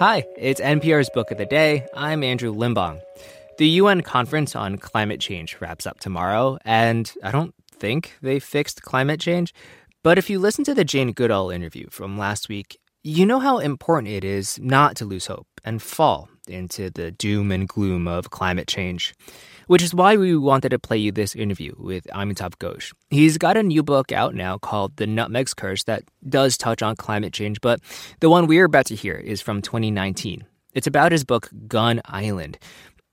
Hi, it's NPR's Book of the Day. I'm Andrew Limbong. The UN conference on climate change wraps up tomorrow, and I don't think they fixed climate change. But if you listen to the Jane Goodall interview from last week, you know how important it is not to lose hope and fall into the doom and gloom of climate change. Which is why we wanted to play you this interview with Amitav Ghosh. He's got a new book out now called The Nutmeg's Curse that does touch on climate change, but the one we're about to hear is from 2019. It's about his book Gun Island,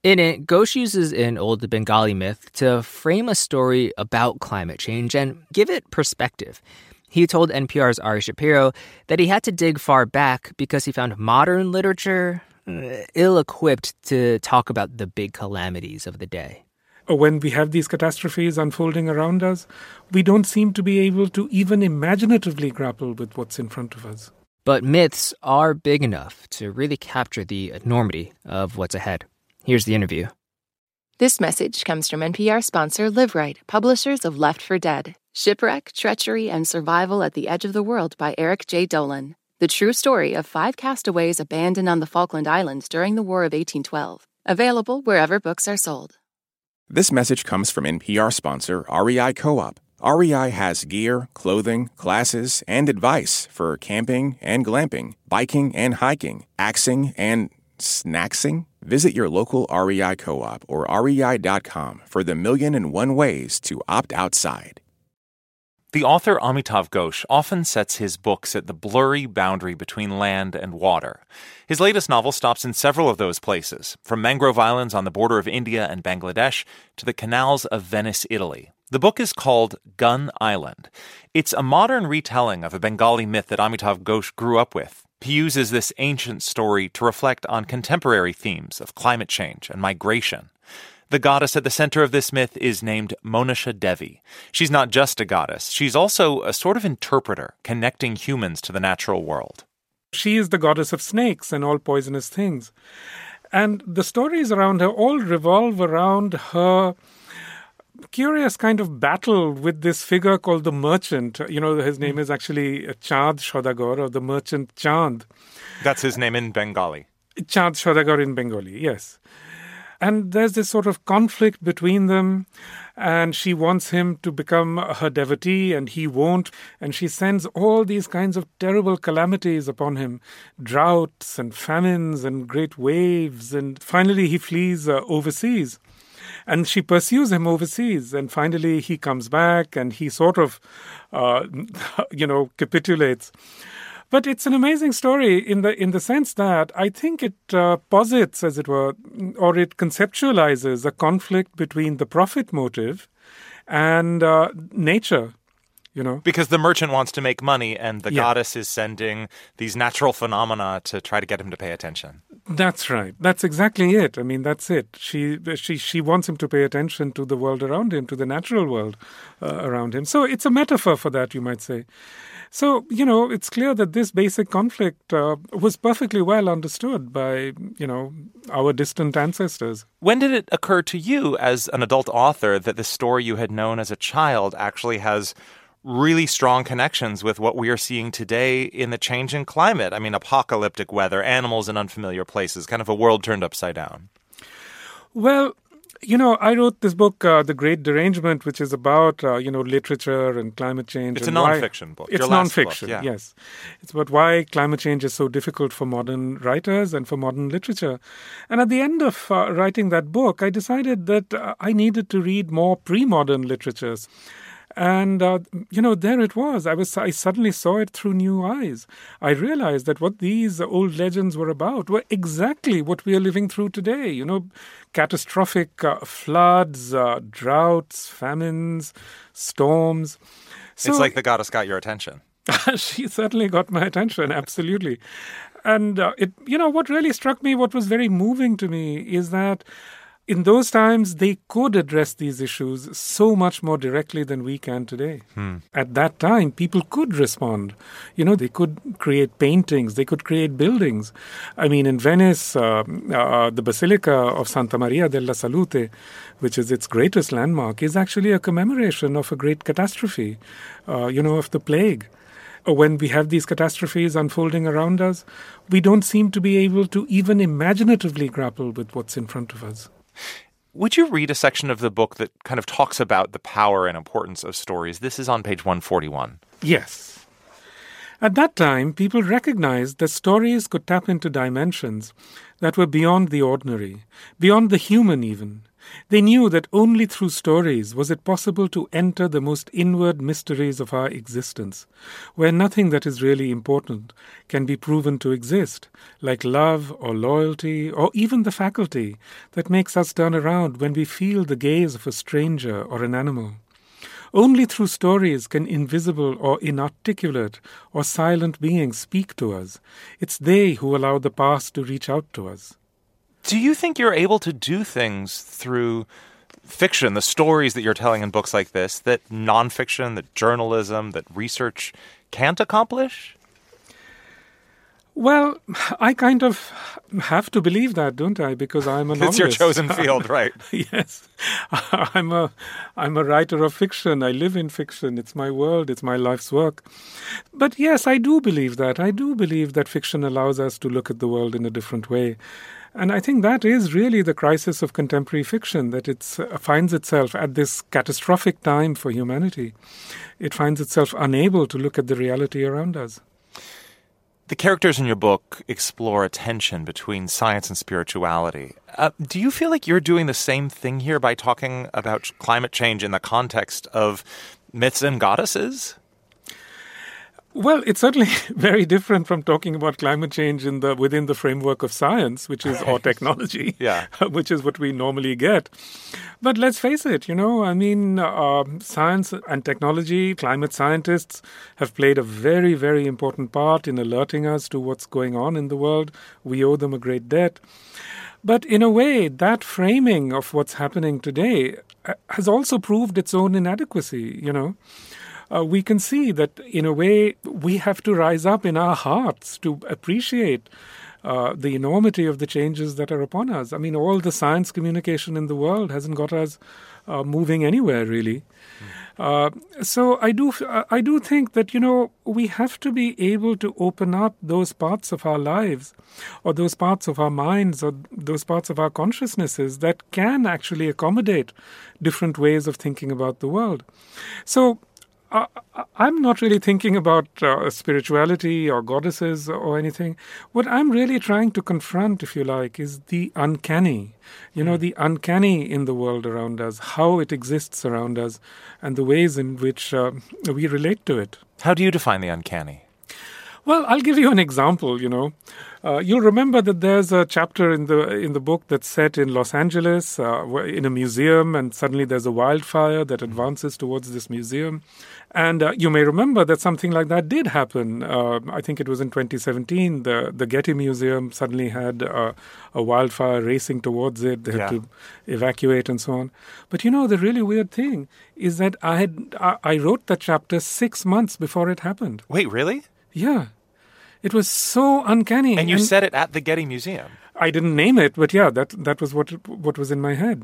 in it, Ghosh uses an old Bengali myth to frame a story about climate change and give it perspective. He told NPR's Ari Shapiro that he had to dig far back because he found modern literature Uh, ill equipped to talk about the big calamities of the day. When we have these catastrophes unfolding around us, we don't seem to be able to even imaginatively grapple with what's in front of us. But myths are big enough to really capture the enormity of what's ahead. Here's the interview. This message comes from NPR sponsor Liveright, publishers of Left for Dead Shipwreck, Treachery, and Survival at the Edge of the World by Eric Jay Dolin. The true story of five castaways abandoned on the Falkland Islands during the War of 1812. Available wherever books are sold. This message comes from NPR sponsor REI Co op. REI has gear, clothing, classes, and advice for camping and glamping, biking and hiking, axing and snacksing? Visit your local REI co op or rei.com for the million and one ways to opt outside. The author Amitav Ghosh often sets his books at the blurry boundary between land and water. His latest novel stops in several of those places, from mangrove islands on the border of India and Bangladesh to the canals of Venice, Italy. The book is called Gun Island. It's a modern retelling of a Bengali myth that Amitav Ghosh grew up with, he uses this ancient story to reflect on contemporary themes of climate change and migration. The goddess at the center of this myth is named Manasa Devi. She's not just a goddess, she's also a sort of interpreter connecting humans to the natural world. She is the goddess of snakes and all poisonous things. And the stories around her all revolve around her curious kind of battle with this figure called the merchant. You know, his name is actually Chand Shodagar, or the merchant Chand. That's his name in Bengali. Chand Shodagar in Bengali, yes. And there's this sort of conflict between them, and she wants him to become her devotee, and he won't. And she sends all these kinds of terrible calamities upon him droughts and famines and great waves. And finally, he flees uh, overseas. And she pursues him overseas. And finally, he comes back and he sort of, uh, you know, capitulates. But it's an amazing story in the in the sense that I think it uh, posits, as it were, or it conceptualizes a conflict between the profit motive and uh, nature you know because the merchant wants to make money and the yeah. goddess is sending these natural phenomena to try to get him to pay attention that's right. That's exactly it. I mean that's it. She she she wants him to pay attention to the world around him to the natural world uh, around him. So it's a metaphor for that you might say. So, you know, it's clear that this basic conflict uh, was perfectly well understood by, you know, our distant ancestors. When did it occur to you as an adult author that the story you had known as a child actually has really strong connections with what we are seeing today in the change in climate. I mean, apocalyptic weather, animals in unfamiliar places, kind of a world turned upside down. Well, you know, I wrote this book, uh, The Great Derangement, which is about, uh, you know, literature and climate change. It's a nonfiction why, book. It's nonfiction, book, yeah. yes. It's about why climate change is so difficult for modern writers and for modern literature. And at the end of uh, writing that book, I decided that uh, I needed to read more pre modern literatures. And uh, you know, there it was. I was. I suddenly saw it through new eyes. I realized that what these old legends were about were exactly what we are living through today. You know, catastrophic uh, floods, uh, droughts, famines, storms. So, it's like the goddess got your attention. she certainly got my attention. Absolutely. And uh, it, you know, what really struck me, what was very moving to me, is that in those times, they could address these issues so much more directly than we can today. Hmm. At that time, people could respond. You know, they could create paintings, they could create buildings. I mean, in Venice, uh, uh, the Basilica of Santa Maria della Salute, which is its greatest landmark, is actually a commemoration of a great catastrophe, uh, you know, of the plague when we have these catastrophes unfolding around us, we don't seem to be able to even imaginatively grapple with what's in front of us. Would you read a section of the book that kind of talks about the power and importance of stories? This is on page 141. Yes. At that time, people recognized that stories could tap into dimensions that were beyond the ordinary, beyond the human even. They knew that only through stories was it possible to enter the most inward mysteries of our existence, where nothing that is really important can be proven to exist, like love or loyalty or even the faculty that makes us turn around when we feel the gaze of a stranger or an animal. Only through stories can invisible or inarticulate or silent beings speak to us. It's they who allow the past to reach out to us. Do you think you're able to do things through fiction, the stories that you're telling in books like this, that nonfiction, that journalism, that research can't accomplish? Well, I kind of have to believe that, don't I? Because I'm a novelist. It's your chosen field, right? yes, I'm a I'm a writer of fiction. I live in fiction. It's my world. It's my life's work. But yes, I do believe that. I do believe that fiction allows us to look at the world in a different way. And I think that is really the crisis of contemporary fiction that it uh, finds itself at this catastrophic time for humanity. It finds itself unable to look at the reality around us. The characters in your book explore a tension between science and spirituality. Uh, do you feel like you're doing the same thing here by talking about climate change in the context of myths and goddesses? Well, it's certainly very different from talking about climate change in the within the framework of science, which is or technology, yeah, which is what we normally get. But let's face it, you know, I mean, uh, science and technology, climate scientists have played a very, very important part in alerting us to what's going on in the world. We owe them a great debt. But in a way, that framing of what's happening today uh, has also proved its own inadequacy, you know uh, we can see that in a way we have to rise up in our hearts to appreciate uh, the enormity of the changes that are upon us. I mean, all the science communication in the world hasn't got us uh, moving anywhere really. Uh, so I do, uh, I do think that you know we have to be able to open up those parts of our lives, or those parts of our minds, or those parts of our consciousnesses that can actually accommodate different ways of thinking about the world. So uh, I'm not really thinking about uh, spirituality or goddesses or anything. What I'm really trying to confront, if you like, is the uncanny. You know, hmm. the uncanny in the world around us, how it exists around us, and the ways in which uh, we relate to it. How do you define the uncanny? Well, I'll give you an example. You know, uh, you'll remember that there's a chapter in the in the book that's set in Los Angeles, uh, in a museum, and suddenly there's a wildfire that advances towards this museum, and uh, you may remember that something like that did happen. Uh, I think it was in 2017. The the Getty Museum suddenly had uh, a wildfire racing towards it. They had yeah. to evacuate and so on. But you know, the really weird thing is that I had I, I wrote that chapter six months before it happened. Wait, really? Yeah. It was so uncanny. And you and said it at the Getty Museum. I didn't name it, but yeah, that that was what what was in my head.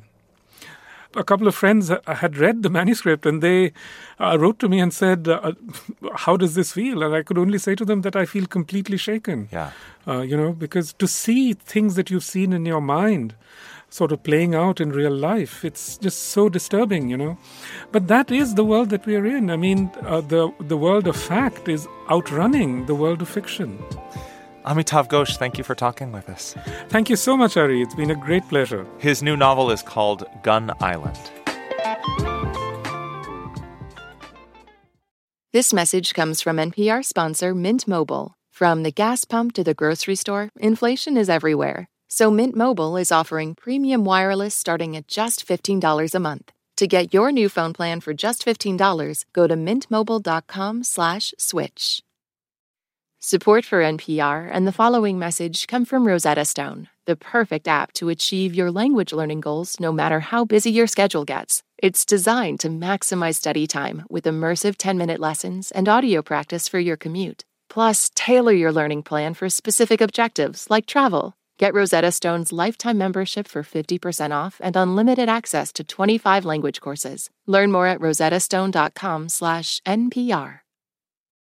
A couple of friends had read the manuscript and they uh, wrote to me and said, uh, "How does this feel?" And I could only say to them that I feel completely shaken. Yeah, uh, you know, because to see things that you've seen in your mind sort of playing out in real life. It's just so disturbing, you know. But that is the world that we are in. I mean, uh, the the world of fact is outrunning the world of fiction. Amitav Ghosh, thank you for talking with us. Thank you so much, Ari. It's been a great pleasure. His new novel is called Gun Island. This message comes from NPR sponsor Mint Mobile. From the gas pump to the grocery store, inflation is everywhere so Mint Mobile is offering premium wireless starting at just $15 a month. To get your new phone plan for just $15, go to mintmobile.com/switch. Support for NPR and the following message come from Rosetta Stone, the perfect app to achieve your language learning goals no matter how busy your schedule gets. It's designed to maximize study time with immersive 10-minute lessons and audio practice for your commute. Plus, tailor your learning plan for specific objectives like travel Get Rosetta Stone's lifetime membership for 50% off and unlimited access to 25 language courses. Learn more at rosettastone.com/npr.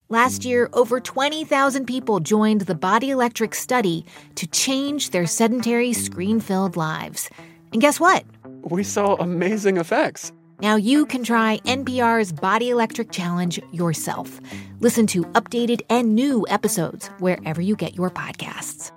Last year, over 20,000 people joined the Body Electric study to change their sedentary, screen filled lives. And guess what? We saw amazing effects. Now you can try NPR's Body Electric Challenge yourself. Listen to updated and new episodes wherever you get your podcasts.